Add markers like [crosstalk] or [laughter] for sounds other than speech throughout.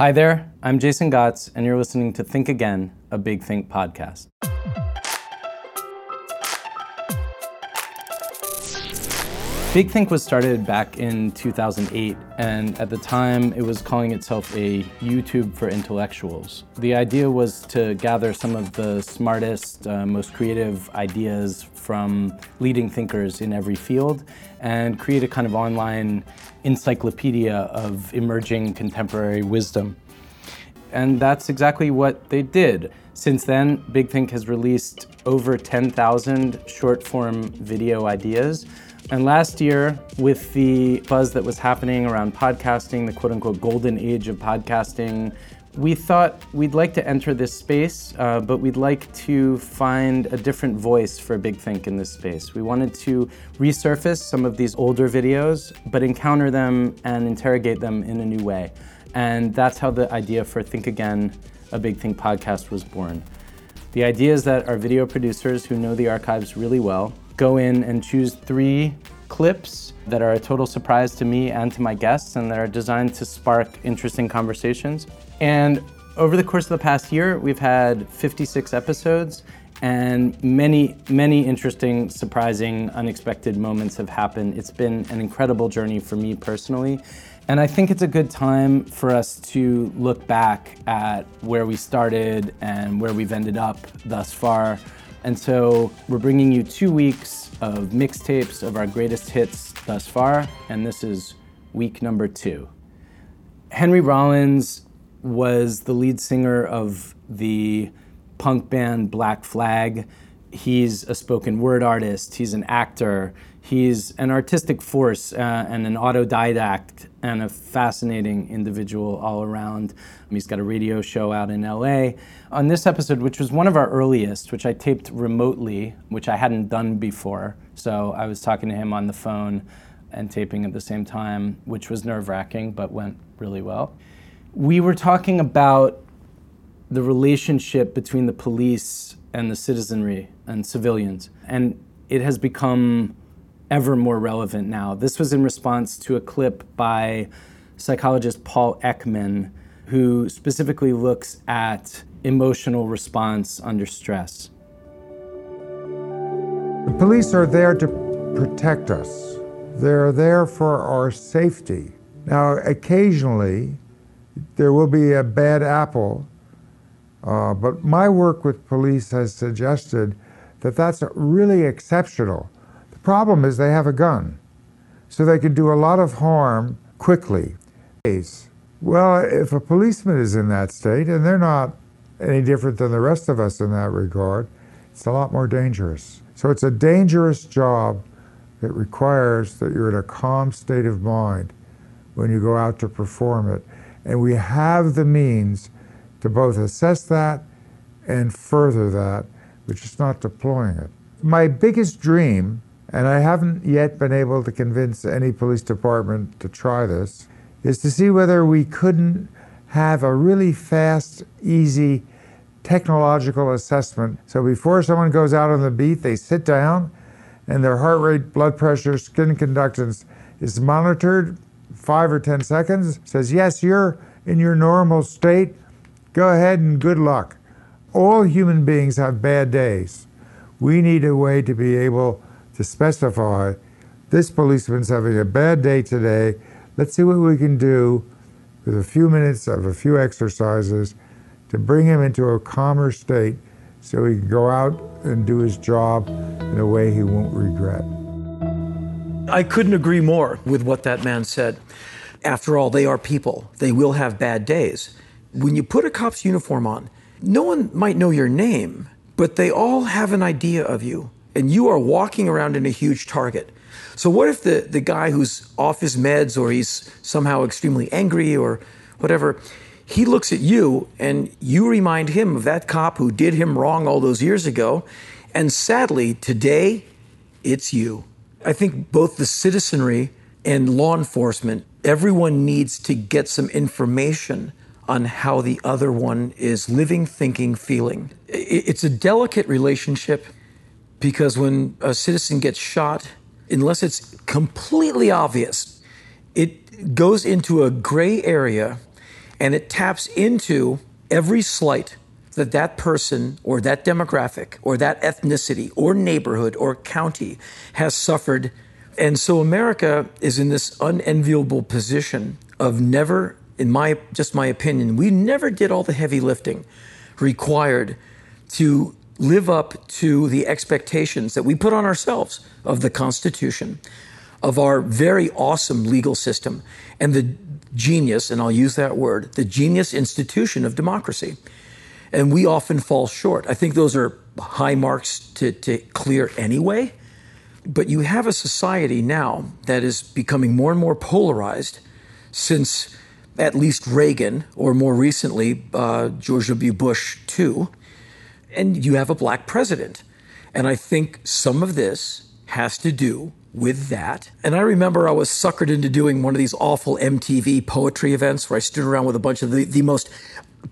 Hi there, I'm Jason Gots, and you're listening to Think Again, a Big Think podcast. Big Think was started back in 2008, and at the time it was calling itself a YouTube for intellectuals. The idea was to gather some of the smartest, uh, most creative ideas from leading thinkers in every field and create a kind of online encyclopedia of emerging contemporary wisdom. And that's exactly what they did. Since then, Big Think has released over 10,000 short form video ideas and last year, with the buzz that was happening around podcasting, the quote unquote golden age of podcasting, we thought we'd like to enter this space, uh, but we'd like to find a different voice for Big Think in this space. We wanted to resurface some of these older videos, but encounter them and interrogate them in a new way. And that's how the idea for Think Again, a Big Think podcast was born. The idea is that our video producers who know the archives really well go in and choose three clips that are a total surprise to me and to my guests and that are designed to spark interesting conversations. And over the course of the past year, we've had 56 episodes and many, many interesting, surprising, unexpected moments have happened. It's been an incredible journey for me personally. And I think it's a good time for us to look back at where we started and where we've ended up thus far and so we're bringing you two weeks of mixtapes of our greatest hits thus far, and this is week number two. Henry Rollins was the lead singer of the punk band Black Flag. He's a spoken word artist, he's an actor, he's an artistic force uh, and an autodidact and a fascinating individual all around. He's got a radio show out in LA. On this episode, which was one of our earliest, which I taped remotely, which I hadn't done before, so I was talking to him on the phone and taping at the same time, which was nerve wracking but went really well. We were talking about the relationship between the police and the citizenry and civilians, and it has become ever more relevant now. This was in response to a clip by psychologist Paul Ekman, who specifically looks at emotional response under stress. The police are there to protect us. They're there for our safety. Now, occasionally, there will be a bad apple, uh, but my work with police has suggested that that's really exceptional Problem is they have a gun, so they can do a lot of harm quickly. Well, if a policeman is in that state, and they're not any different than the rest of us in that regard, it's a lot more dangerous. So it's a dangerous job that requires that you're in a calm state of mind when you go out to perform it. And we have the means to both assess that and further that, which is not deploying it. My biggest dream and I haven't yet been able to convince any police department to try this, is to see whether we couldn't have a really fast, easy technological assessment. So before someone goes out on the beat, they sit down and their heart rate, blood pressure, skin conductance is monitored five or 10 seconds, says, yes, you're in your normal state. Go ahead and good luck. All human beings have bad days. We need a way to be able to specify this policeman's having a bad day today. Let's see what we can do with a few minutes of a few exercises to bring him into a calmer state so he can go out and do his job in a way he won't regret. I couldn't agree more with what that man said. After all, they are people. They will have bad days. When you put a cop's uniform on, no one might know your name, but they all have an idea of you and you are walking around in a huge target. So what if the, the guy who's off his meds or he's somehow extremely angry or whatever, he looks at you and you remind him of that cop who did him wrong all those years ago. And sadly, today, it's you. I think both the citizenry and law enforcement, everyone needs to get some information on how the other one is living, thinking, feeling. It's a delicate relationship because when a citizen gets shot, unless it's completely obvious, it goes into a gray area And it taps into every slight that that person or that demographic or that ethnicity or neighborhood or county has suffered. And so America is in this unenviable position of never, in my just my opinion, we never did all the heavy lifting required to live up to the expectations that we put on ourselves of the Constitution, of our very awesome legal system, and the genius, and I'll use that word, the genius institution of democracy. And we often fall short. I think those are high marks to, to clear anyway. But you have a society now that is becoming more and more polarized since at least Reagan, or more recently, uh, George W. Bush, too. And you have a black president. And I think some of this has to do with that. And I remember I was suckered into doing one of these awful MTV poetry events where I stood around with a bunch of the, the most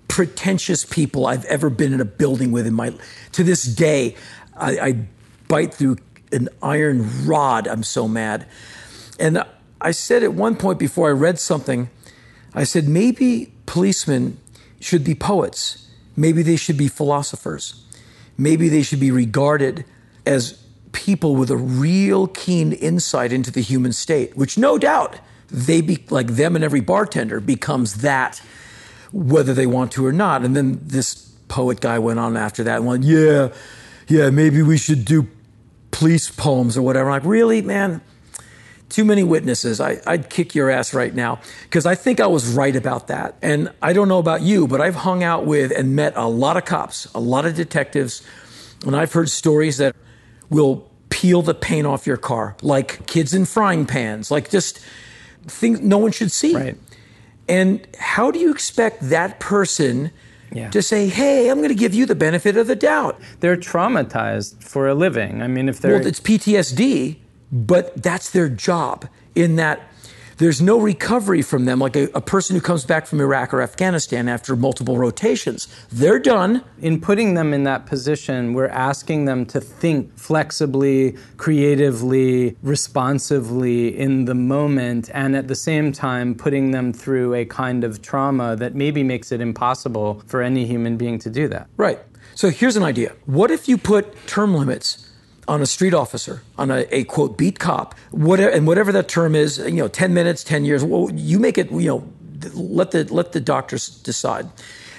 pretentious people I've ever been in a building with in my to this day I, I bite through an iron rod I'm so mad and I said at one point before I read something I said maybe policemen should be poets maybe they should be philosophers maybe they should be regarded as people with a real keen insight into the human state which no doubt they be like them and every bartender becomes that whether they want to or not. And then this poet guy went on after that and went, yeah, yeah, maybe we should do police poems or whatever. I'm like, really, man? Too many witnesses. I, would kick your ass right now because I think I was right about that. And I don't know about you, but I've hung out with and met a lot of cops, a lot of detectives, and I've heard stories that will peel the paint off your car, like kids in frying pans, like just things no one should see. Right. And how do you expect that person yeah. to say, hey, I'm going to give you the benefit of the doubt? They're traumatized for a living. I mean, if they're. Well, it's PTSD, but that's their job in that there's no recovery from them, like a, a, person who comes back from Iraq or Afghanistan after multiple rotations. They're done. In putting them in that position, we're asking them to think flexibly, creatively, responsively in the moment, and at the same time, putting them through a kind of trauma that maybe makes it impossible for any human being to do that. Right. So here's an idea. What if you put term limits on a street officer, on a, a, quote beat cop, whatever, and whatever that term is, you know, ten minutes, ten years. Well, you make it, you know, let the let the doctors decide.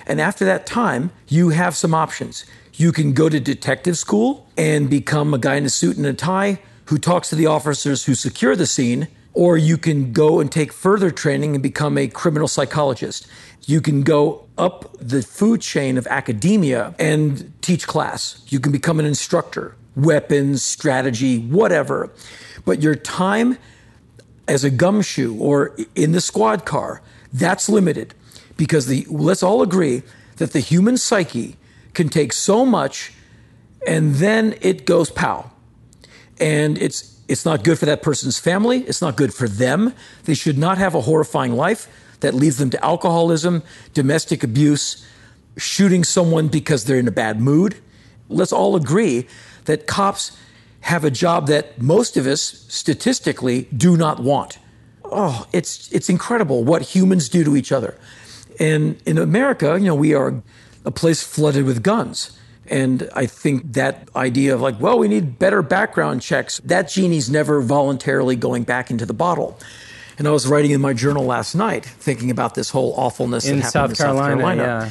And after that time, you have some options. You can go to detective school and become a guy in a suit and a tie who talks to the officers who secure the scene, or you can go and take further training and become a criminal psychologist. You can go up the food chain of academia and teach class. You can become an instructor weapons, strategy, whatever. But your time as a gumshoe or in the squad car, that's limited because the let's all agree that the human psyche can take so much and then it goes pow. And it's it's not good for that person's family, it's not good for them. They should not have a horrifying life that leads them to alcoholism, domestic abuse, shooting someone because they're in a bad mood. Let's all agree that cops have a job that most of us statistically do not want. Oh, it's it's incredible what humans do to each other. And in America, you know, we are a place flooded with guns. And I think that idea of like, well, we need better background checks, that genie's never voluntarily going back into the bottle. And I was writing in my journal last night, thinking about this whole awfulness in that happened South in Carolina, South Carolina. Yeah.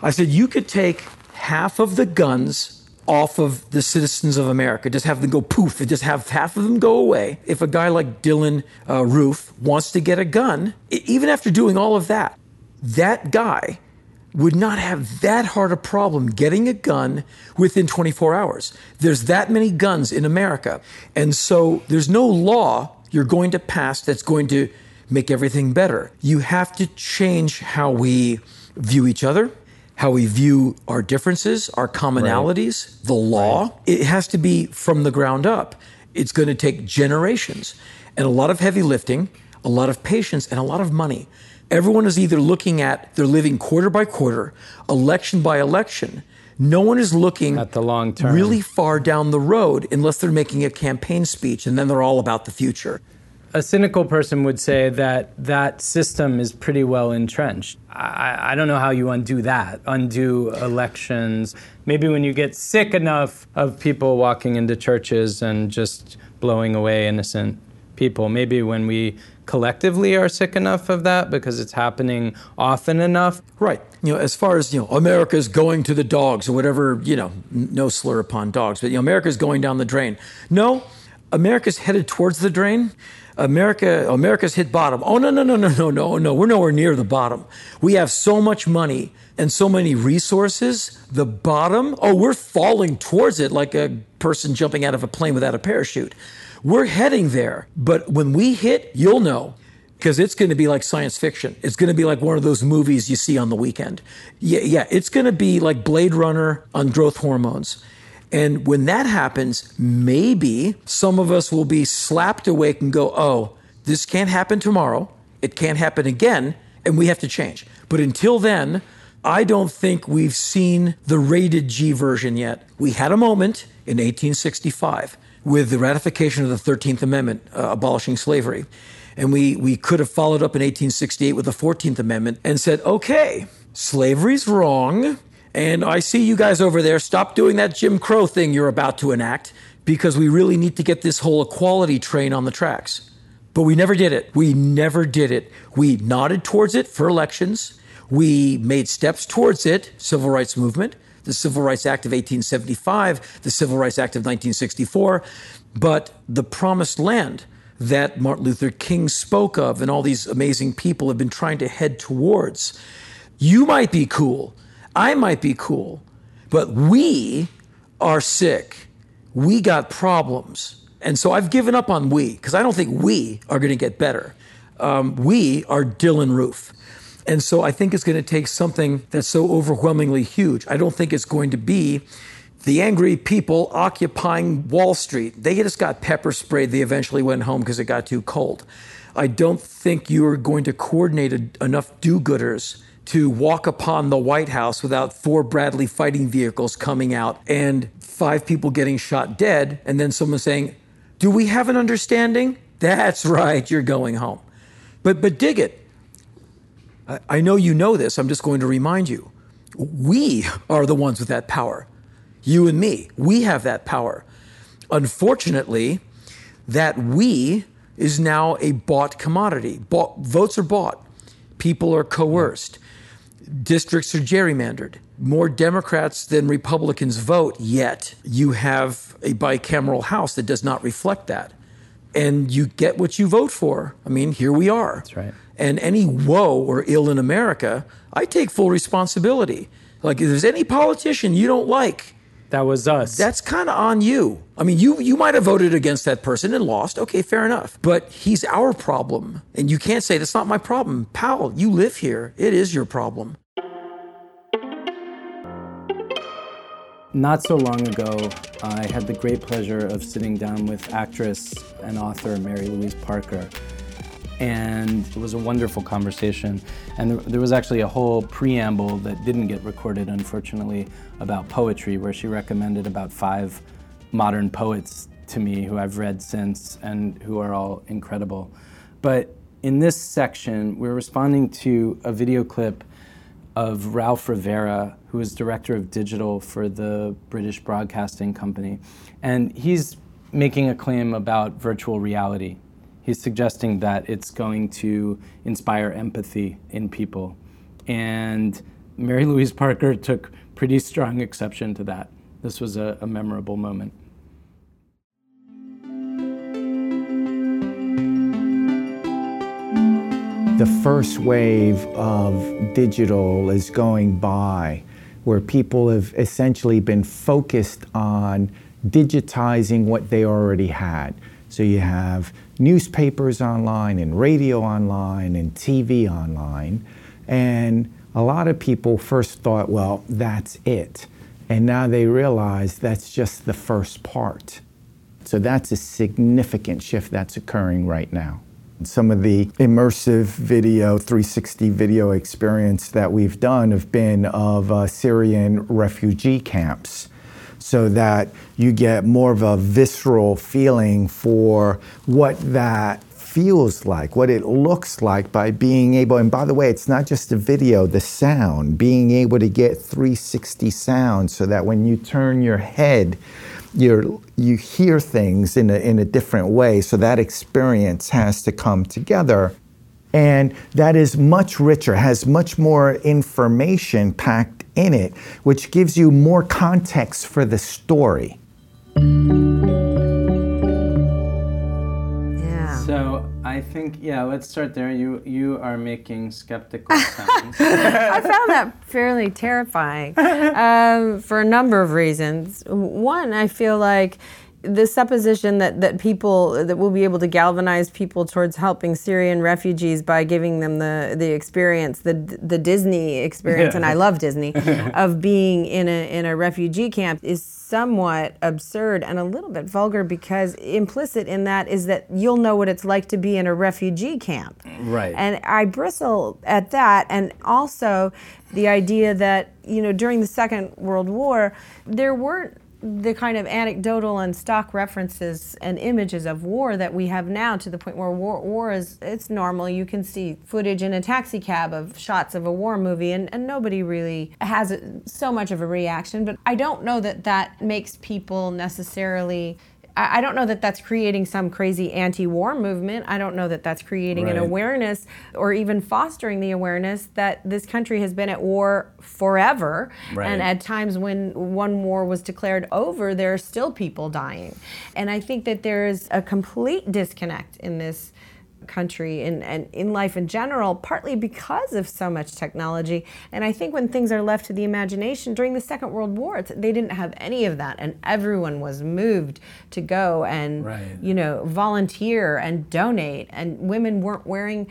I said, you could take half of the guns off of the citizens of America, just have them go poof, and just have half of them go away. If a guy like Dylann uh, Roof wants to get a gun, even after doing all of that, that guy would not have that hard a problem getting a gun within 24 hours. There's that many guns in America. And so there's no law you're going to pass that's going to make everything better. You have to change how we view each other how we view our differences, our commonalities, right. the law. Right. It has to be from the ground up. It's going to take generations and a lot of heavy lifting, a lot of patience, and a lot of money. Everyone is either looking at they're living quarter by quarter, election by election. No one is looking at the long term, really far down the road, unless they're making a campaign speech, and then they're all about the future. A cynical person would say that that system is pretty well entrenched. I, I, don't know how you undo that, undo elections. Maybe when you get sick enough of people walking into churches and just blowing away innocent people, maybe when we collectively are sick enough of that because it's happening often enough. Right. You know, as far as, you know, America's going to the dogs or whatever, you know, no slur upon dogs, but, you know, America's going down the drain. No, America's headed towards the drain. America, America's hit bottom. Oh, no, no, no, no, no, no, no. We're nowhere near the bottom. We have so much money and so many resources. The bottom, oh, we're falling towards it like a person jumping out of a plane without a parachute. We're heading there. But when we hit, you'll know because it's going to be like science fiction. It's going to be like one of those movies you see on the weekend. Yeah, yeah, it's going to be like Blade Runner on growth hormones. And when that happens, maybe some of us will be slapped awake and go, oh, this can't happen tomorrow. It can't happen again. And we have to change. But until then, I don't think we've seen the rated G version yet. We had a moment in 1865 with the ratification of the 13th Amendment uh, abolishing slavery. And we, we could have followed up in 1868 with the 14th Amendment and said, okay, slavery's wrong. And I see you guys over there. Stop doing that Jim Crow thing you're about to enact because we really need to get this whole equality train on the tracks. But we never did it. We never did it. We nodded towards it for elections. We made steps towards it, civil rights movement, the Civil Rights Act of 1875, the Civil Rights Act of 1964. But the promised land that Martin Luther King spoke of and all these amazing people have been trying to head towards, you might be cool I might be cool, but we are sick. We got problems. And so I've given up on we because I don't think we are going to get better. Um, we are Dylann Roof. And so I think it's going to take something that's so overwhelmingly huge. I don't think it's going to be the angry people occupying Wall Street. They just got pepper sprayed. They eventually went home because it got too cold. I don't think you're going to coordinate enough do gooders to walk upon the White House without four Bradley fighting vehicles coming out and five people getting shot dead, and then someone saying, Do we have an understanding? That's right, you're going home. But, but dig it. I, I know you know this, I'm just going to remind you. We are the ones with that power. You and me, we have that power. Unfortunately, that we is now a bought commodity. Bought, votes are bought. People are coerced districts are gerrymandered. More Democrats than Republicans vote, yet you have a bicameral House that does not reflect that. And you get what you vote for. I mean, here we are. That's right. And any woe or ill in America, I take full responsibility. Like, if there's any politician you don't like, that was us. That's kind of on you. I mean, you you might have voted against that person and lost. Okay, fair enough. But he's our problem. And you can't say that's not my problem. Pal, you live here. It is your problem. Not so long ago, I had the great pleasure of sitting down with actress and author Mary Louise Parker. And it was a wonderful conversation. And there was actually a whole preamble that didn't get recorded, unfortunately, about poetry, where she recommended about five modern poets to me who I've read since and who are all incredible. But in this section, we're responding to a video clip of Ralph Rivera, who is director of digital for the British Broadcasting Company. And he's making a claim about virtual reality. He's suggesting that it's going to inspire empathy in people. And Mary Louise Parker took pretty strong exception to that. This was a, a memorable moment. the first wave of digital is going by, where people have essentially been focused on digitizing what they already had. So you have newspapers online and radio online and TV online. And a lot of people first thought, well, that's it. And now they realize that's just the first part. So that's a significant shift that's occurring right now. Some of the immersive video, 360 video experience that we've done have been of uh, Syrian refugee camps so that you get more of a visceral feeling for what that feels like, what it looks like by being able, and by the way, it's not just the video, the sound, being able to get 360 sound so that when you turn your head, you're, you hear things in a, in a different way. So that experience has to come together. And that is much richer, has much more information packed in it, which gives you more context for the story. Yeah. So I think yeah, let's start there. You you are making skeptical [laughs] sounds. I found that fairly terrifying um, for a number of reasons. One, I feel like the supposition that, that people that we'll be able to galvanize people towards helping Syrian refugees by giving them the the experience the the Disney experience and I love Disney [laughs] of being in a in a refugee camp is somewhat absurd and a little bit vulgar because implicit in that is that you'll know what it's like to be in a refugee camp. Right. And I bristle at that and also the idea that you know during the Second World War there weren't the kind of anecdotal and stock references and images of war that we have now to the point where war, war is it's normal. You can see footage in a taxi cab of shots of a war movie and, and nobody really has so much of a reaction. But i don't know that that makes people necessarily I don't know that that's creating some crazy anti war movement. I don't know that that's creating an awareness or even fostering the awareness that this country has been at war forever. Right. And at times when one war was declared over, there are still people dying. And I think that there is a complete disconnect in this country and, and in life in general, partly because of so much technology. And I think when things are left to the imagination during the Second World War, it's, they didn't have any of that, and everyone was moved to go and Right. you know volunteer and donate, and women weren't wearing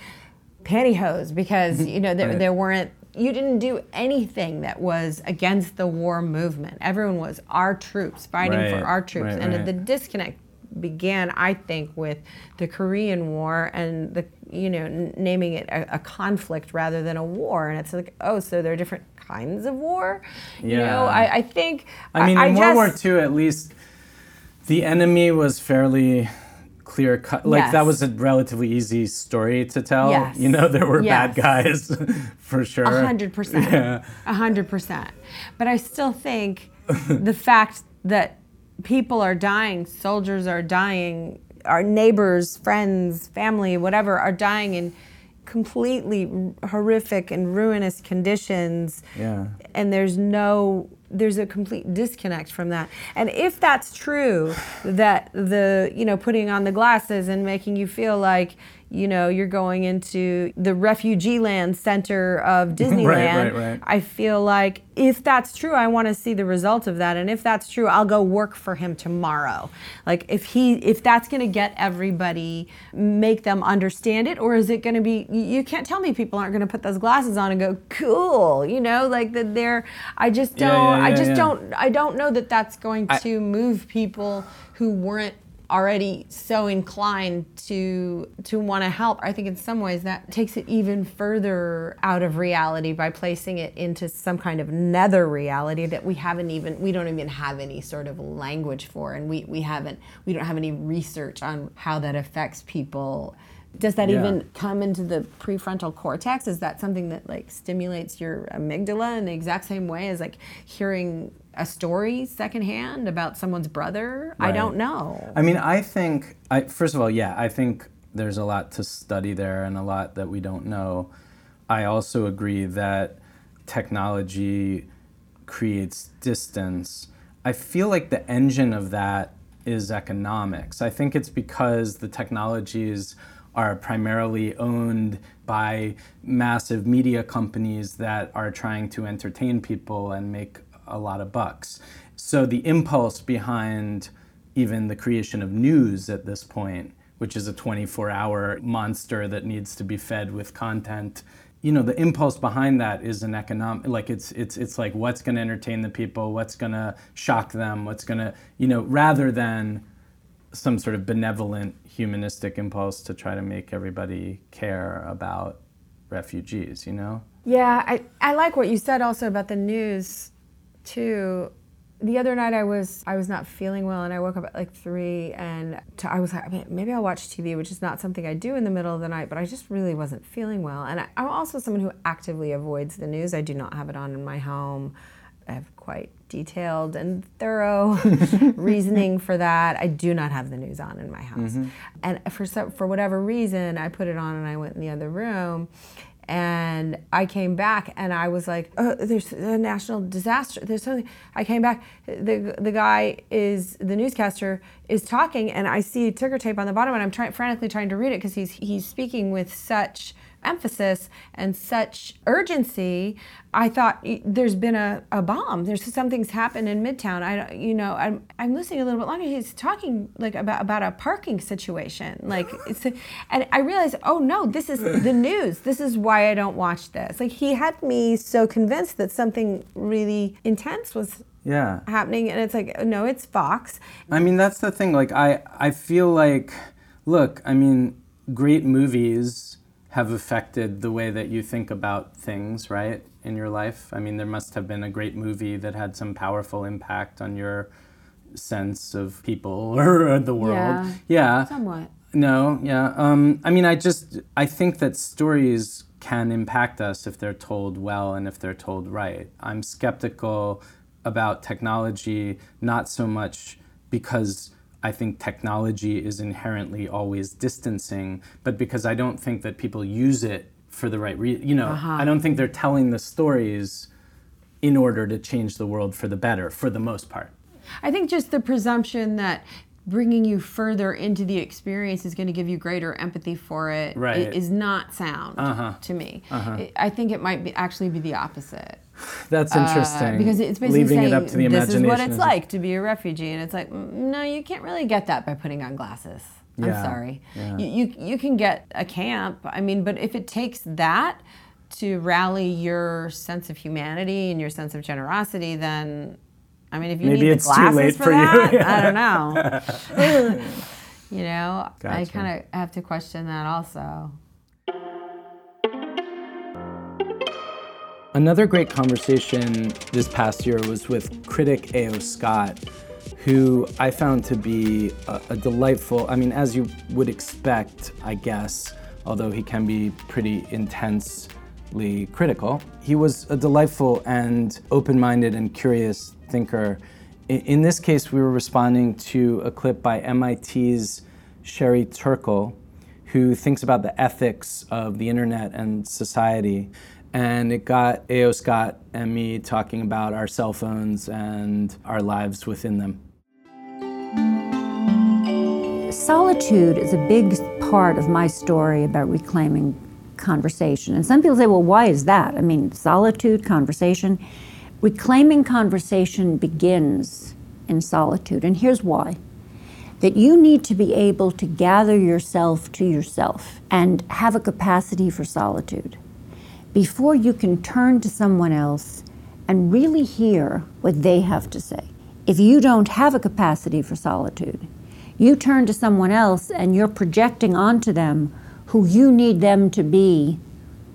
pantyhose because mm-hmm. you know there, Right. there weren't you didn't do anything that was against the war movement. Everyone was our troops fighting Right, for our troops, and the disconnect began, I think, with the Korean War and the you know n- naming it a, a conflict rather than a war. And it's like, oh, so there are different kinds of war. You know, Yeah. I, I think. I mean, in just, World War II, at least the enemy was fairly clear cut. Like that was a relatively easy story to tell. Yes. You know, there were Yes. bad guys [laughs] for sure. A hundred percent. Yeah. A hundred percent. But I still think the fact that people are dying, soldiers are dying, our neighbors, friends, family, whatever, are dying in completely horrific and ruinous conditions. Yeah. And there's no there's a complete disconnect from that. And if that's true, that the, you know, putting on the glasses and making you feel like, you know, you're going into the refugee land center of [laughs] Disneyland, right, right. I feel like if that's true, I want to see the result of that. And if that's true, I'll go work for him tomorrow. Like if he, if that's going to get everybody, make them understand it, or is it going to be? You can't tell me people aren't going to put those glasses on and go, cool. You know, like that they're. I just don't. yeah, I yeah, just yeah. don't. I don't know that that's going I- to move people who weren't already so inclined to to want to help i think in some ways that takes it even further out of reality by placing it into some kind of nether reality that we haven't even we don't even have any sort of language for and we we haven't we don't have any research on how that affects people does that Yeah. even come into the prefrontal cortex is that something that like stimulates your amygdala in the exact same way as like hearing a story secondhand about someone's brother i don't know I mean, I think, I, first of all, yeah, I think there's a lot to study there and a lot that we don't know. I also agree that technology creates distance. I feel like the engine of that is economics. I think it's because the technologies are primarily owned by massive media companies that are trying to entertain people and make a lot of bucks. So the impulse behind even the creation of news at this point, which is a 24 hour monster that needs to be fed with content. You know, the impulse behind that is an economic like it's it's it's like what's going to entertain the people, what's going to shock them, what's going to, you know, rather than some sort of benevolent humanistic impulse to try to make everybody care about refugees, you know? Yeah, I, I like what you said also about the news, too. the other night I was I was not feeling well and I woke up at like three and I was like maybe I'll watch TV, which is not something I do in the middle of the night, but I just really wasn't feeling well. And I, I'm also someone who actively avoids the news. I do not have it on in my home. I have quite detailed and thorough [laughs] reasoning for that. I do not have the news on in my house, mm-hmm. and for some, for whatever reason, I put it on and I went in the other room, and I came back and I was like, oh, "There's a national disaster. There's something." I came back. the The guy is the newscaster is talking, and I see ticker tape on the bottom, and I'm trying frantically trying to read it because he's he's speaking with such emphasis and such urgency, I thought there's been a, a bomb. There's something's happened in Midtown. I, you know, I'm, I'm listening a little bit longer. He's talking like about, about a parking situation. Like, [gasps] and I realized, oh no, this is [sighs] the news. This is why I don't watch this. Like he had me so convinced that something really intense was yeah happening and it's like uh, no it's fox i mean that's the thing like i i feel like look i mean great movies have affected the way that you think about things, right, in your life? I mean, there must have been a great movie that had some powerful impact on your sense of people [laughs] or the world. Yeah. yeah. Somewhat. No, yeah. Um, I mean, I just I think that stories can impact us if they're told well and if they're told right. I'm skeptical about technology, not so much because I think technology is inherently always distancing, but because I don't think that people use it for the right reason. You know, uh-huh. I don't think they're telling the stories in order to change the world for the better, for the most part. I think just the presumption that bringing you further into the experience is going to give you greater empathy for it right. is not sound uh-huh. to me. Uh-huh. I think it might be actually be the opposite. That's interesting. Uh, because it's basically Leaving saying it up to the imagination. this is what it's like to be a refugee, and it's like mm, no, you can't really get that by putting on glasses. I'm sorry. Yeah. You, you you can get a camp. I mean, but if it takes that to rally your sense of humanity and your sense of generosity, then I mean, if you Maybe need it's the glasses too late for, for that, you. [laughs] I don't know. [laughs] [laughs] you know, gotcha. I kind of have to question that also. Another great conversation this past year was with critic A.O. Scott, who I found to be a, a, delightful, I mean, as you would expect, I guess, although he can be pretty intensely critical. He was a delightful and open minded and curious thinker. In, in this case, we were responding to a clip by MIT's Sherry Turkle, who thinks about the ethics of the internet and society and it got A.O. Scott and me talking about our cell phones and our lives within them. Solitude is a big part of my story about reclaiming conversation. And some people say, well, why is that? I mean, solitude, conversation. Reclaiming conversation begins in solitude. And here's why that you need to be able to gather yourself to yourself and have a capacity for solitude before you can turn to someone else and really hear what they have to say. If you don't have a capacity for solitude, you turn to someone else and you're projecting onto them who you need them to be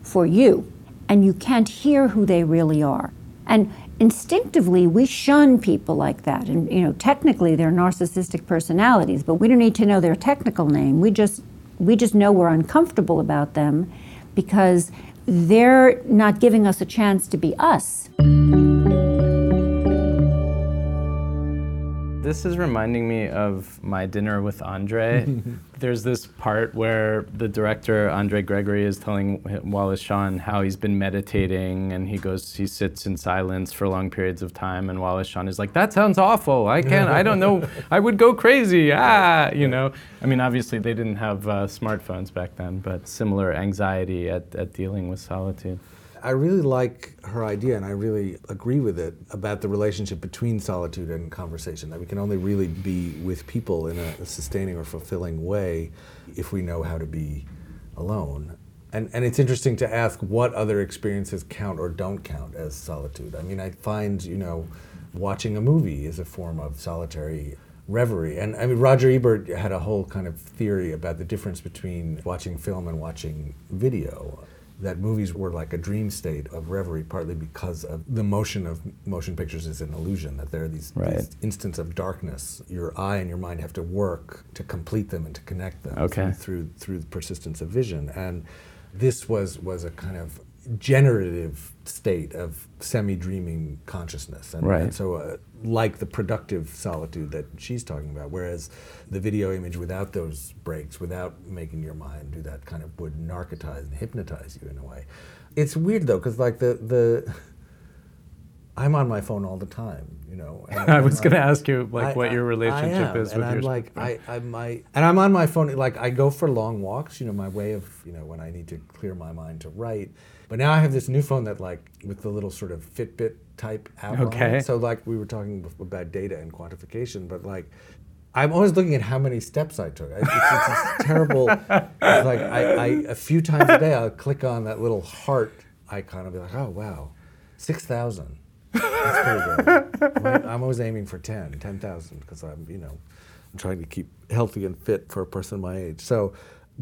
for you, and you can't hear who they really are. And instinctively, we shun people like that. And, you know, technically they're narcissistic personalities, but we don't need to know their technical name. We just, we just know we're uncomfortable about them because they're not giving us a chance to be us. This is reminding me of my dinner with Andre. [laughs] There's this part where the director, Andre Gregory, is telling Wallace Shawn how he's been meditating and he goes, he sits in silence for long periods of time. And Wallace Shawn is like, that sounds awful. I can't, I don't know, [laughs] I would go crazy. Ah, you know. I mean, obviously they didn't have uh, smartphones back then, but similar anxiety at, at dealing with solitude. I really like her idea, and I really agree with it about the relationship between solitude and conversation. That we can only really be with people in a, sustaining or fulfilling way if we know how to be alone. And, and it's interesting to ask what other experiences count or don't count as solitude. I mean, I find, you know, watching a movie is a form of solitary reverie. And I mean, Roger Ebert had a whole kind of theory about the difference between watching film and watching video that movies were like a dream state of reverie, partly because of the motion of motion pictures is an illusion, that there are these, Right. these instants of darkness. Your eye and your mind have to work to complete them and to connect them Okay. through, through, through the persistence of vision. And this was, was a kind of generative state of semi-dreaming consciousness. And, Right. and so uh, like the productive solitude that she's talking about, whereas the video image without those breaks, without making your mind do that kind of would narcotize and hypnotize you in a way. It's weird though, because like the the I'm on my phone all the time, you know. [laughs] I was going to ask you like I- what your I- I relationship am, is and with I'm your like. I, I my and I'm on my phone like I go for long walks. You know, my way of you know when I need to clear my mind to write. But now I have this new phone that like with the little sort of Fitbit type app. on it. Okay. So like we were talking about data and quantification, but like. I'm always looking at how many steps I took. It's, it's, [laughs] terrible. It's like I, I, a few times a day, I'll click on that little heart icon and be like, oh wow, six thousand. That's pretty good. [laughs] I'm- I'm always aiming for 10, 10,000 because I'm, you know, I'm trying to keep healthy and fit for a person my age. So,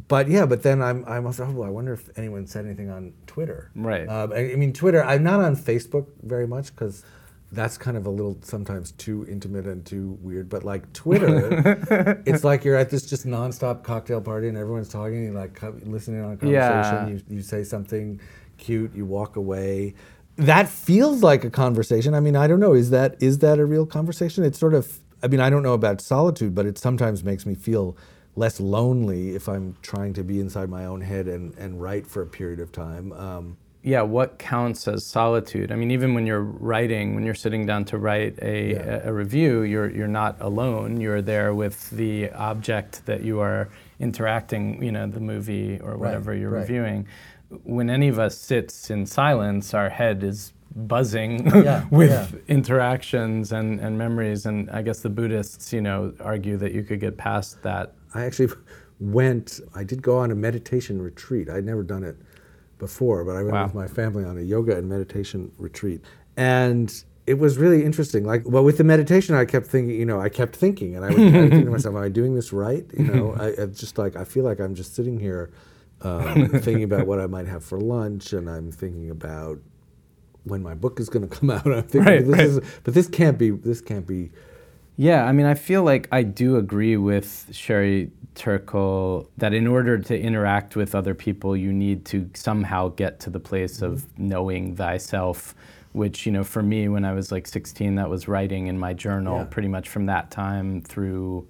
but yeah, but then I'm, I'm also, oh, I wonder if anyone said anything on Twitter. Right. Um, I, I mean, Twitter, I'm not on Facebook very much because that's kind of a little sometimes too intimate and too weird. But like Twitter, [laughs] it's like you're at this just nonstop cocktail party and everyone's talking, you like listening on a conversation. Yeah. You, you say something cute, you walk away. That feels like a conversation. I mean, I don't know. Is that is that a real conversation? It's sort of. I mean, I don't know about solitude, but it sometimes makes me feel less lonely if I'm trying to be inside my own head and, and write for a period of time. Um, yeah, what counts as solitude? I mean, even when you're writing, when you're sitting down to write a, Yeah. a, a review, you're you're not alone. You're there with the object that you are interacting, you know, the movie or whatever you're right. reviewing. When any of us sits in silence, our head is buzzing [laughs] Yeah, with yeah. interactions and, and memories. And I guess the Buddhists, you know, argue that you could get past that. I actually [laughs] went, I did go on a meditation retreat. I'd never done it before, but I went Wow. with my family on a yoga and meditation retreat. And it was really interesting. Like, well, with the meditation, I kept thinking, you know, I kept thinking, and I would, I would think to [laughs] myself, am I doing this right? You know, I, I just like, I feel like I'm just sitting here um, [laughs] thinking about what I might have for lunch, and I'm thinking about when my book is going to come out. I'm thinking, Right, this right. is, but this can't be, this can't be Yeah, I mean, I feel like I do agree with Sherry Turkle that in order to interact with other people, you need to somehow get to the place of knowing thyself, which, you know, for me, when I was like 16, that was writing in my journal Yeah. pretty much from that time through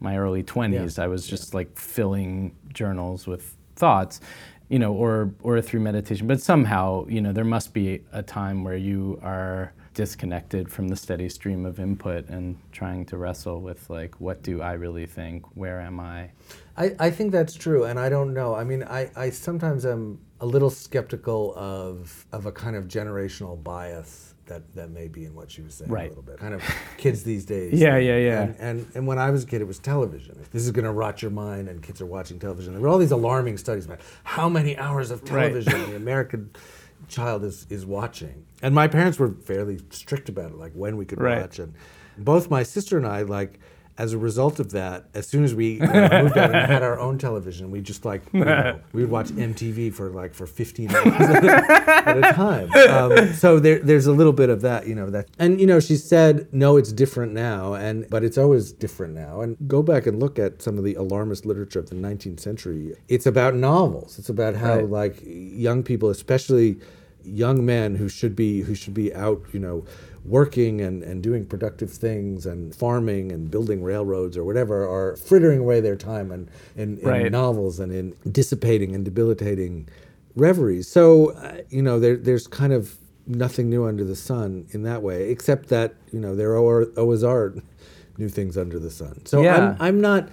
my early 20s. I was just like filling journals with thoughts. You know, or or through meditation, but somehow, you know, there must be a time where you are disconnected from the steady stream of input and trying to wrestle with like what do I really think? Where am I? I, I think that's true, and I don't know. I mean, I, I sometimes am a little skeptical of of a kind of generational bias that, that may be in what she was saying Right. a little bit. Kind of kids these days. [laughs] Yeah, yeah, yeah. And, and and when I was a kid, it was television. If this is going to rot your mind, and kids are watching television. There were all these alarming studies about how many hours of Right. television the American [laughs] child is is watching. And my parents were fairly strict about it, like when we could Right. watch. And both my sister and I, like, as a result of that, as soon as we uh, moved out and had our own television, we just like you know, [laughs] we would watch MTV for like for 15 hours [laughs] at a, time. Um, so there, there's a little bit of that, you know. That and you know, she said, no, it's different now, and but it's always different now. And go back and look at some of the alarmist literature of the 19th century. It's about novels. It's about how Right. like young people, especially young men who should be who should be out, you know, working and, and doing productive things and farming and building railroads or whatever are frittering away their time and in, in Right. novels and in dissipating and debilitating reveries. So uh, you know, there, there's kind of nothing new under the sun in that way, except that you know there are, always are [laughs] new things under the sun. So Yeah. I'm, I'm not.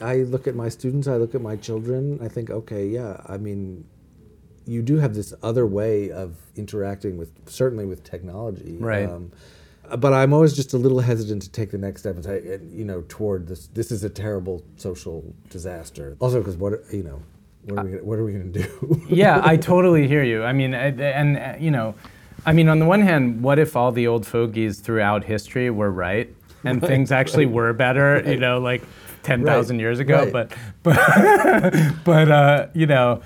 I look at my students. I look at my children. I think, okay, yeah. I mean, you do have this other way of interacting with certainly with technology Right. but i'm always just a little hesitant to take the next step and say you know toward this this is a terrible social disaster also because what you know what are we gonna, what are we going to do [laughs] yeah, I totally hear you. I mean, and, and you know, I mean, on the one hand, what if all the old fogies throughout history were right and things actually were better? You know, like ten thousand Right, years ago. right. But [laughs] but but uh, you know.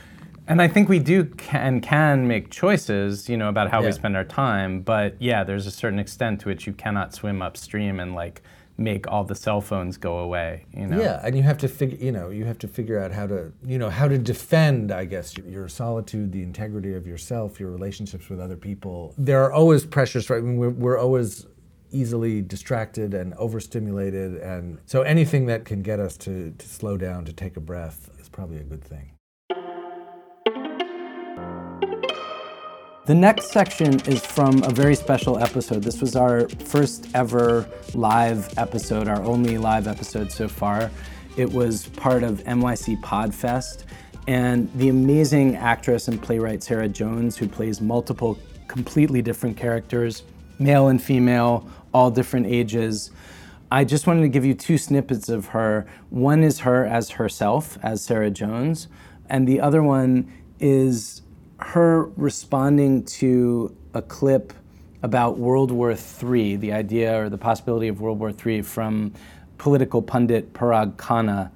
And I think we do can can make choices, you know, about how Yeah. we spend our time. But yeah, there's a certain extent to which you cannot swim upstream and like make all the cell phones go away. You know. Yeah, and you have to figure, you know, you have to figure out how to, you know, how to defend, I guess, your, your solitude, the integrity of yourself, your relationships with other people. There are always pressures, right? I mean, we're, we're always easily distracted and overstimulated, and so anything that can get us to, to slow down, to take a breath, is probably a good thing. The next section is from a very special episode. This was our first ever live episode, our only live episode so far. It was part of NYC Podfest, and the amazing actress and playwright Sarah Jones, who plays multiple completely different characters, male and female, all different ages. I just wanted to give you two snippets of her. One is her as herself, as Sarah Jones, and the other one is her responding to a clip about World War III, the idea or the possibility of World War III from political pundit Parag Khanna.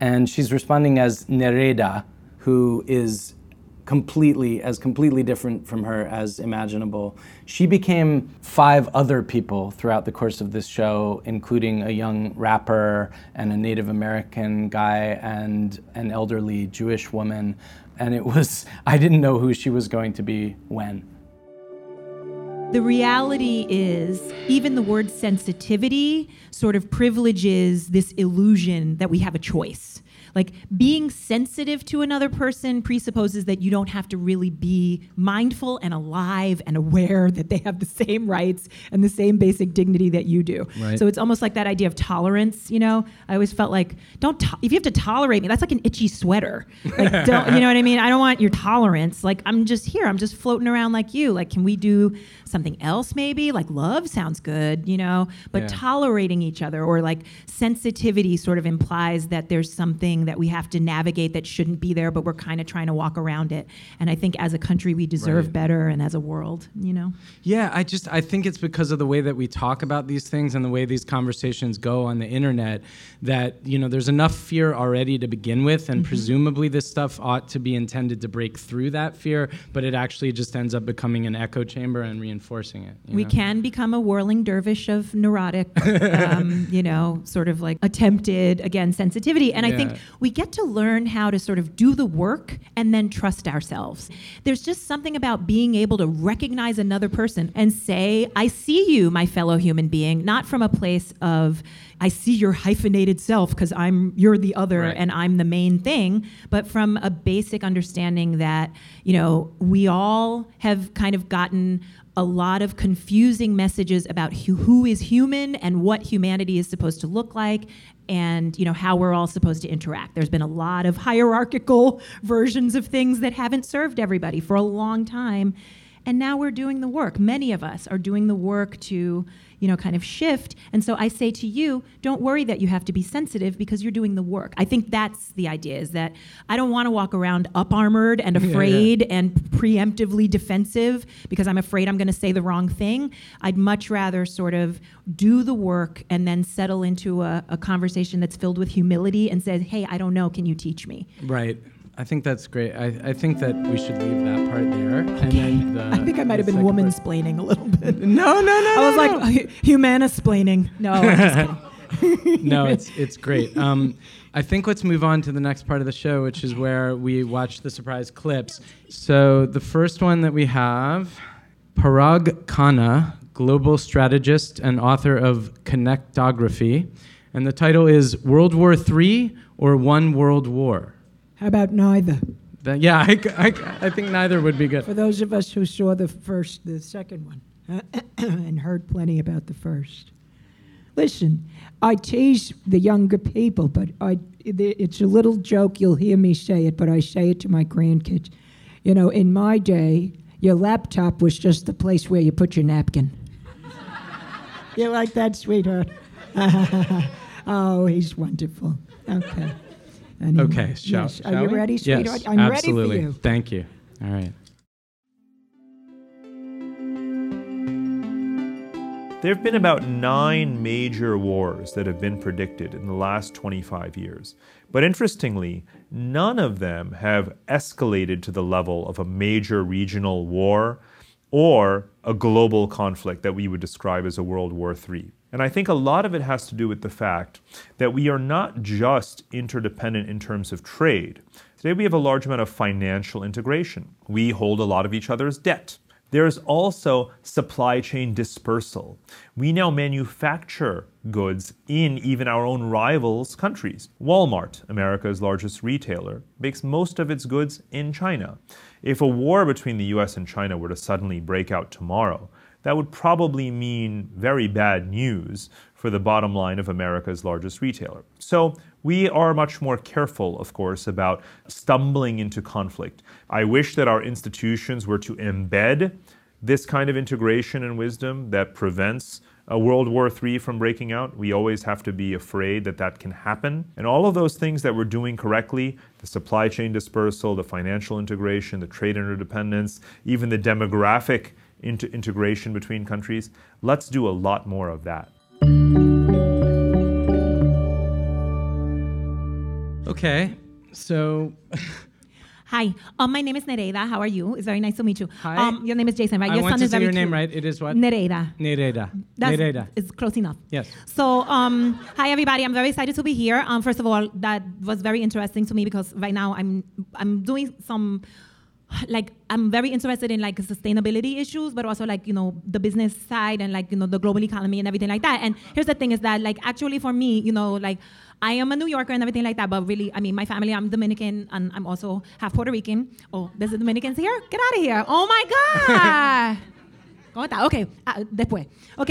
And she's responding as Nereida, who is completely as completely different from her as imaginable. She became five other people throughout the course of this show, including a young rapper and a Native American guy and an elderly Jewish woman. And it was I didn't know who she was going to be when. The reality is, even the word sensitivity sort of privileges this illusion that we have a choice. Like being sensitive to another person presupposes that you don't have to really be mindful and alive and aware that they have the same rights and the same basic dignity that you do. Right. So it's almost like that idea of tolerance. You know, I always felt like don't to- if you have to tolerate me, that's like an itchy sweater. Like don't you know what I mean? I don't want your tolerance. Like I'm just here. I'm just floating around like you. Like can we do something else maybe? Like love sounds good, you know, but Yeah. tolerating each other or like sensitivity sort of implies that there's something that we have to navigate that shouldn't be there, but we're kind of trying to walk around it. And I think as a country we deserve Right. better and as a world, you know. Yeah, I just I think it's because of the way that we talk about these things and the way these conversations go on the internet that you know there's enough fear already to begin with, and mm-hmm. presumably this stuff ought to be intended to break through that fear, but it actually just ends up becoming an echo chamber and reinforcing it. you We know? can become a whirling dervish of neurotic, um, [laughs] you know, sort of like attempted, again, sensitivity. And I think we get to learn how to sort of do the work and then trust ourselves. There's just something about being able to recognize another person and say, I see you, my fellow human being, not from a place of, I see your hyphenated self because I'm you're the other Right. and I'm the main thing, but from a basic understanding that, you know, we all have kind of gotten a lot of confusing messages about who, is human and what humanity is supposed to look like and you know how we're all supposed to interact. There's been a lot of hierarchical [laughs] versions of things that haven't served everybody for a long time. And now we're doing the work. Many of us are doing the work to you know kind of shift. And so i say to you don't worry that you have to be sensitive because you're doing the work. I think that's the idea is that i don't want to walk around up armored and afraid and preemptively defensive because i'm afraid i'm going to say the wrong thing. I'd much rather sort of do the work and then settle into a, a conversation that's filled with humility and says hey i don't know. Can you teach me? Right. I think that's great. I, I think that we should leave that part there. And then [laughs] the, i think i might have been woman splaining a little bit [laughs] No, no, no. i was no, like no. humana splaining [laughs] no i'm just kidding no, it's it's great. Um, I think let's move on to the next part of the show, which is where we watch the surprise clips. So the first one that we have, Parag Khanna, global strategist and author of Connectography, and the title is World War III or One World War. How about neither? That, yeah, I, I, I think neither would be good. For those of us who saw the first, the second one, [coughs] and heard plenty about the first. Listen, I tease the younger people, but I, it's a little joke. You'll hear me say it, but I say it to my grandkids. You know, in my day, your laptop was just the place where you put your napkin. [laughs] you like that, sweetheart? [laughs] oh, he's wonderful. Okay. Anyway, Okay, shall, yes. Are you we? ready, yes, sweetheart? I'm absolutely. ready for you. Thank you. All right. There have been about nine major wars that have been predicted in the last 25 years. But interestingly, none of them have escalated to the level of a major regional war or a global conflict that we would describe as a World War III. And I think a lot of it has to do with the fact that we are not just interdependent in terms of trade. Today we have a large amount of financial integration. We hold a lot of each other's debt. There's also supply chain dispersal. We now manufacture goods in even our own rivals' countries. Walmart, America's largest retailer, makes most of its goods in China. If a war between the US and China were to suddenly break out tomorrow, that would probably mean very bad news for the bottom line of America's largest retailer. So we are much more careful, of course, about stumbling into conflict. I wish that our institutions were to embed this kind of integration and wisdom that prevents a World War III from breaking out. We always have to be afraid that that can happen. And all of those things that we're doing correctly the supply chain dispersal, the financial integration, the trade interdependence, even the demographic inter- integration between countries let's do a lot more of that. Okay, so [laughs] Hi, um, my name is Nereida. How are you? It's very nice to meet you. Hi. Um, your name is Jason, right? I your want son to is say very your name cute. right. It is what? Nereida. Nereida. That's Nereida. It's close enough. Yes. So, um, hi everybody. I'm very excited to be here. Um, first of all, that was very interesting to me because right now I'm I'm doing some like I'm very interested in like sustainability issues, but also like you know the business side and like you know the global economy and everything like that. And here's the thing: is that like actually for me, you know, like I am a New Yorker and everything like that, but really, I mean, my family, I'm Dominican and I'm also half Puerto Rican. Oh, there's the Dominicans here. Get out of here! Oh my God. [laughs] ¿Cómo está? Ok, ah, después. Ok,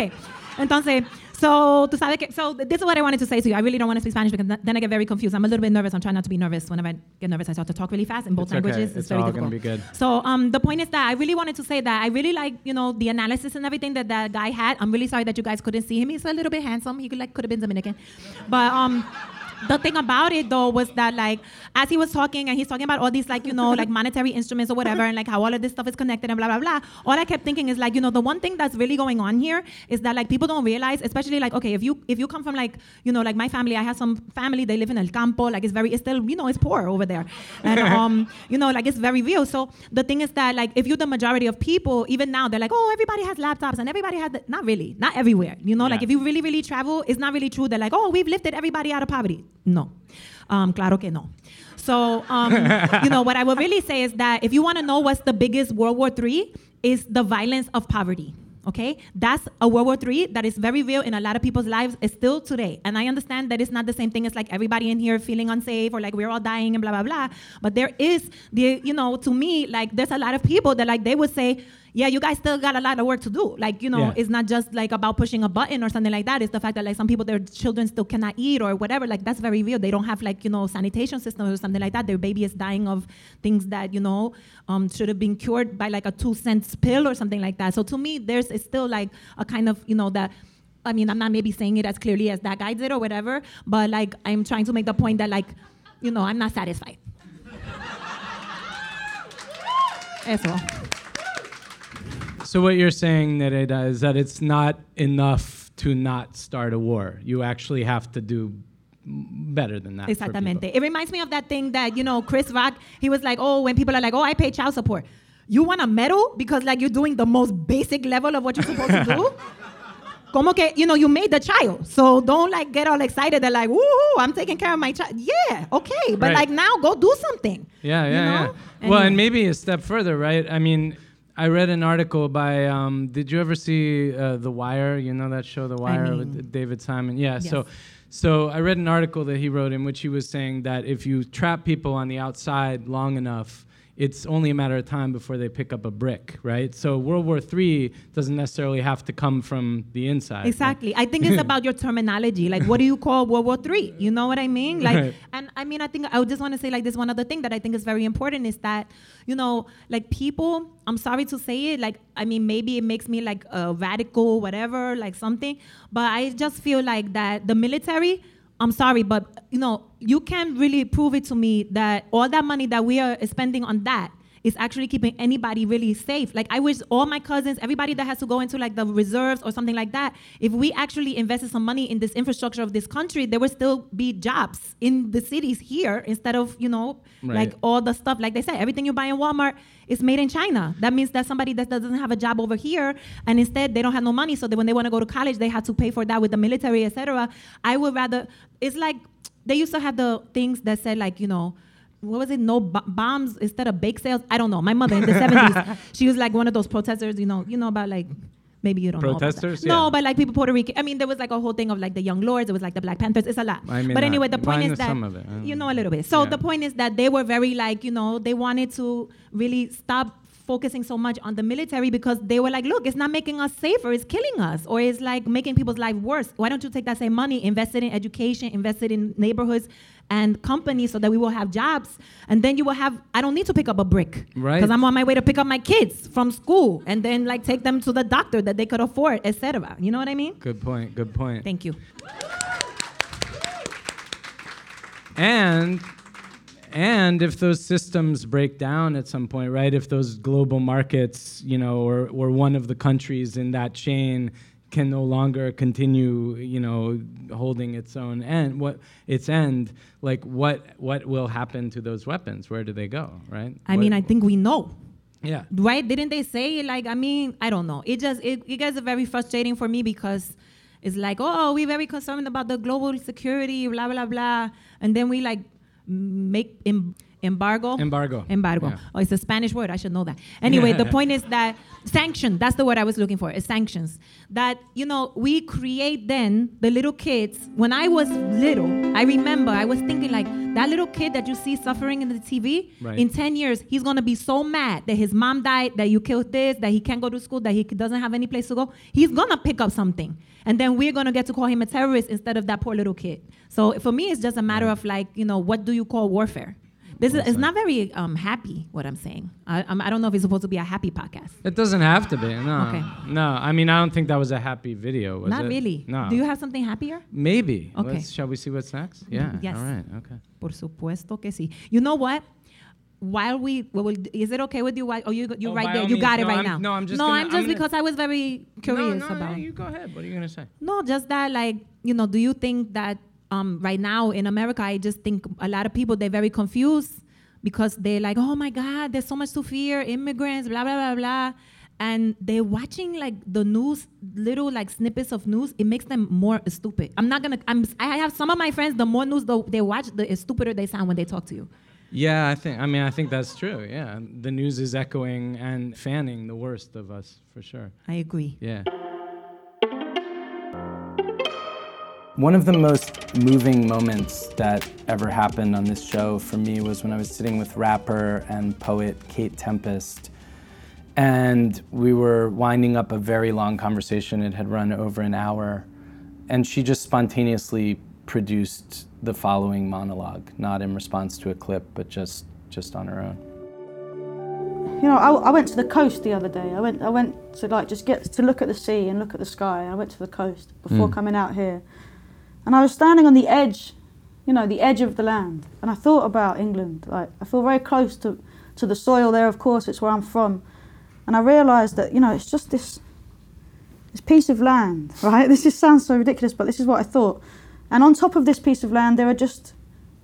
entonces, so, tú sabes que, so this is what I wanted to say to you. I really don't want to speak Spanish because then I get very confused. I'm a little bit nervous. I'm trying not to be nervous. Whenever I get nervous, I start to talk really fast in both It's okay. languages. It's very all difficult. be good. So, um, the point is that I really wanted to say that I really like, you know, the analysis and everything that that guy had. I'm really sorry that you guys couldn't see him. He's a little bit handsome. He could, like could have been Dominican, but um. The thing about it though was that like as he was talking and he's talking about all these like you know like [laughs] monetary instruments or whatever and like how all of this stuff is connected and blah blah blah. All I kept thinking is like you know the one thing that's really going on here is that like people don't realize, especially like okay if you if you come from like you know like my family, I have some family they live in El Campo, like it's very it's still you know it's poor over there, and [laughs] um you know like it's very real. So the thing is that like if you're the majority of people, even now they're like oh everybody has laptops and everybody has the, not really not everywhere. You know like if you really really travel, it's not really true. They're like oh we've lifted everybody out of poverty. No, um, claro que no. So, um, you know, what I would really say is that if you want to know what's the biggest World War III, is the violence of poverty. Okay, that's a World War III that is very real in a lot of people's lives is still today. And I understand that it's not the same thing as like everybody in here feeling unsafe or like we're all dying and blah blah blah. But there is the, you know, to me, like there's a lot of people that like they would say, yeah, you guys still got a lot of work to do. Like, you know, Yeah. it's not just like about pushing a button or something like that. It's the fact that like some people, their children still cannot eat or whatever. Like that's very real. They don't have like, you know, sanitation systems or something like that. Their baby is dying of things that, you know, um, should have been cured by like a two cents pill or something like that. So to me, there's it's still like a kind of, you know, that I mean, I'm not maybe saying it as clearly as that guy did or whatever, but like I'm trying to make the point that like, you know, I'm not satisfied. [laughs] Eso. So what you're saying, Nereida, is that it's not enough to not start a war. You actually have to do better than that. Exactamente. It reminds me of that thing that, you know, Chris Rock, he was like, oh, when people are like, oh, I pay child support. You want a medal because like you're doing the most basic level of what you're supposed to do? [laughs] Como que, you know, you made the child. So don't like get all excited. They're like, woohoo, I'm taking care of my child. Yeah, okay. But Right. like now go do something. Yeah, you yeah, know? yeah. Well, and maybe a step further, right? I mean, I read an article by. Um, did you ever see uh, The Wire? You know that show, The Wire, mean, with David Simon. Yeah. So, so I read an article that he wrote in which he was saying that if you trap people on the outside long enough. It's only a matter of time before they pick up a brick, right? So World War III doesn't necessarily have to come from the inside. Exactly. I think it's [laughs] about your terminology. Like, what do you call World War Three? You know what I mean? Like, Right. and I mean, I think I would just want to say like this one other thing that I think is very important is that, you know, like people. I'm sorry to say it. Like, I mean, maybe it makes me like a radical, whatever, like something. But I just feel like that the military. I'm sorry, but you know, you can't really prove it to me that all that money that we are spending on that is actually keeping anybody really safe. Like I wish all my cousins, everybody that has to go into like the reserves or something like that, if we actually invested some money in this infrastructure of this country, there would still be jobs in the cities here instead of, you know, Right. like all the stuff, like they said, everything you buy in Walmart is made in China. That means that somebody that doesn't have a job over here and instead they don't have no money, so that when they want to go to college, they have to pay for that with the military, etc. I would rather, it's like they used to have the things that said like, you know, what was it? No b- bombs instead of bake sales. I don't know. My mother in the seventies, [laughs] she was like one of those protesters. You know, you know about like maybe you don't Protesters? know. About that. Yeah. No, but like people Puerto Rican. I mean, there was like a whole thing of like the Young Lords. It was like the Black Panthers. It's a lot. I mean, but anyway, the I point is that some of it. I you know. know a little bit. So Yeah. the point is that they were very like you know they wanted to really stop focusing so much on the military because they were like, look, it's not making us safer, it's killing us, or it's like making people's life worse. Why don't you take that same money, invest it in education, invest it in neighborhoods and companies so that we will have jobs, and then you will have. I don't need to pick up a brick, Right. Because I'm on my way to pick up my kids from school, and then like take them to the doctor that they could afford, etc. You know what I mean? Good point. Good point. Thank you. And and if those systems break down at some point, right? If those global markets, you know, or or one of the countries in that chain can no longer continue, you know, holding its own end, what its end, like what what will happen to those weapons? Where do they go, right? I mean, I think we know. yeah. right didn't they say like i mean i don't know it just it, it gets very frustrating for me because it's like oh we're very concerned about the global security blah blah blah and then we like make em- embargo Embargo. embargo Yeah. oh it's a spanish word i should know that anyway the [laughs] point is that sanction that's the word i was looking for is sanctions that you know we create then the little kids when i was little i remember i was thinking like that little kid that you see suffering in the tv Right. in 10 years, he's gonna be so mad that his mom died, that you killed this, that he can't go to school, that he doesn't have any place to go. He's gonna pick up something. And then we're gonna get to call him a terrorist instead of that poor little kid. So for me, it's just a matter of like, you know, what do you call warfare? This is it's not very um, happy, what I'm saying. I, I'm, I don't know if it's supposed to be a happy podcast. It doesn't have to be. No. Okay. No. I mean, I don't think that was a happy video. Was not it? really. No. Do you have something happier? Maybe. Okay. Let's, shall we see what's next? [laughs] Yeah. Yes. All right. Okay. Por supuesto que sí. You know what? While we, well, is it okay with you? While, oh, you, you Oh, right there. You means. got it No, right I'm- now. no, I'm just No, gonna- I'm I'm just gonna- because I was very curious no, no, about. you go ahead. What are you gonna say? No, just that, like, you know, do you think that um, right now in America, I just think a lot of people, they're very confused because they're like, oh my God, there's so much to fear, immigrants, blah, blah, blah, blah. And they're watching like the news, little like snippets of news. It makes them more stupid. I'm not gonna. I'm. I have some of my friends. The more news the, they watch, the stupider they sound when they talk to you. Yeah, I think. I mean, I think that's true. Yeah, the news is echoing and fanning the worst of us for sure. I agree. Yeah. One of the most moving moments that ever happened on this show for me was when I was sitting with rapper and poet Kate Tempest. And we were winding up a very long conversation. It had run over an hour. And she just spontaneously produced the following monologue, not in response to a clip, but just, just on her own. You know, I, I went to the coast the other day. I went, I went to like just get to look at the sea and look at the sky. I went to the coast before Mm. coming out here, and I was standing on the edge, you know, the edge of the land, and I thought about England. Like I feel very close to, to the soil there. Of course, it's where I'm from, and I realised that you know it's just this, this piece of land, [laughs] right? This just sounds so ridiculous, but this is what I thought. And on top of this piece of land, there are just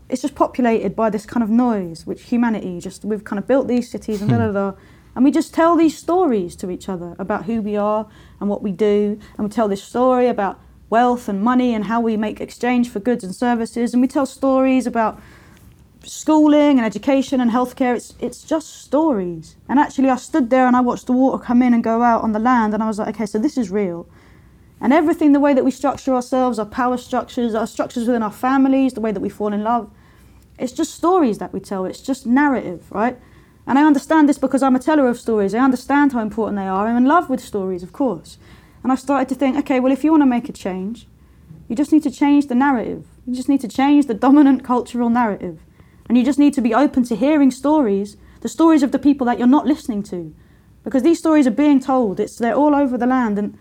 it's just populated by this kind of noise, which humanity just we've kind of built these cities and da da hmm. da, and we just tell these stories to each other about who we are and what we do, and we tell this story about wealth and money and how we make exchange for goods and services, and we tell stories about schooling and education and healthcare. It's it's just stories. And actually, I stood there and I watched the water come in and go out on the land, and I was like, okay, so this is real. And everything, the way that we structure ourselves, our power structures, our structures within our families, the way that we fall in love, it's just stories that we tell. It's just narrative, right? And I understand this because I'm a teller of stories. I understand how important they are. I'm in love with stories, of course. And I started to think, okay, well, if you want to make a change, you just need to change the narrative. You just need to change the dominant cultural narrative. And you just need to be open to hearing stories, the stories of the people that you're not listening to. Because these stories are being told. It's they're all over the land. And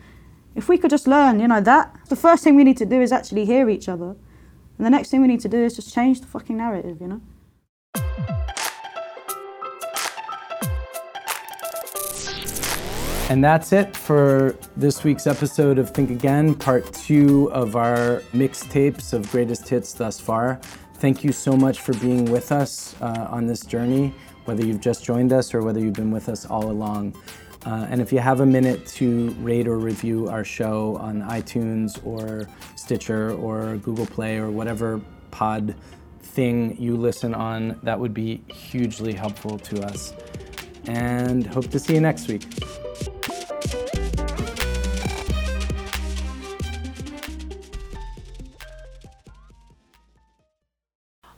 if we could just learn, you know, that the first thing we need to do is actually hear each other. And the next thing we need to do is just change the fucking narrative, you know? And that's it for this week's episode of Think Again, part two of our mixtapes of greatest hits thus far. Thank you so much for being with us uh, on this journey, whether you've just joined us or whether you've been with us all along. Uh, and if you have a minute to rate or review our show on iTunes or Stitcher or Google Play or whatever pod thing you listen on, that would be hugely helpful to us. And hope to see you next week.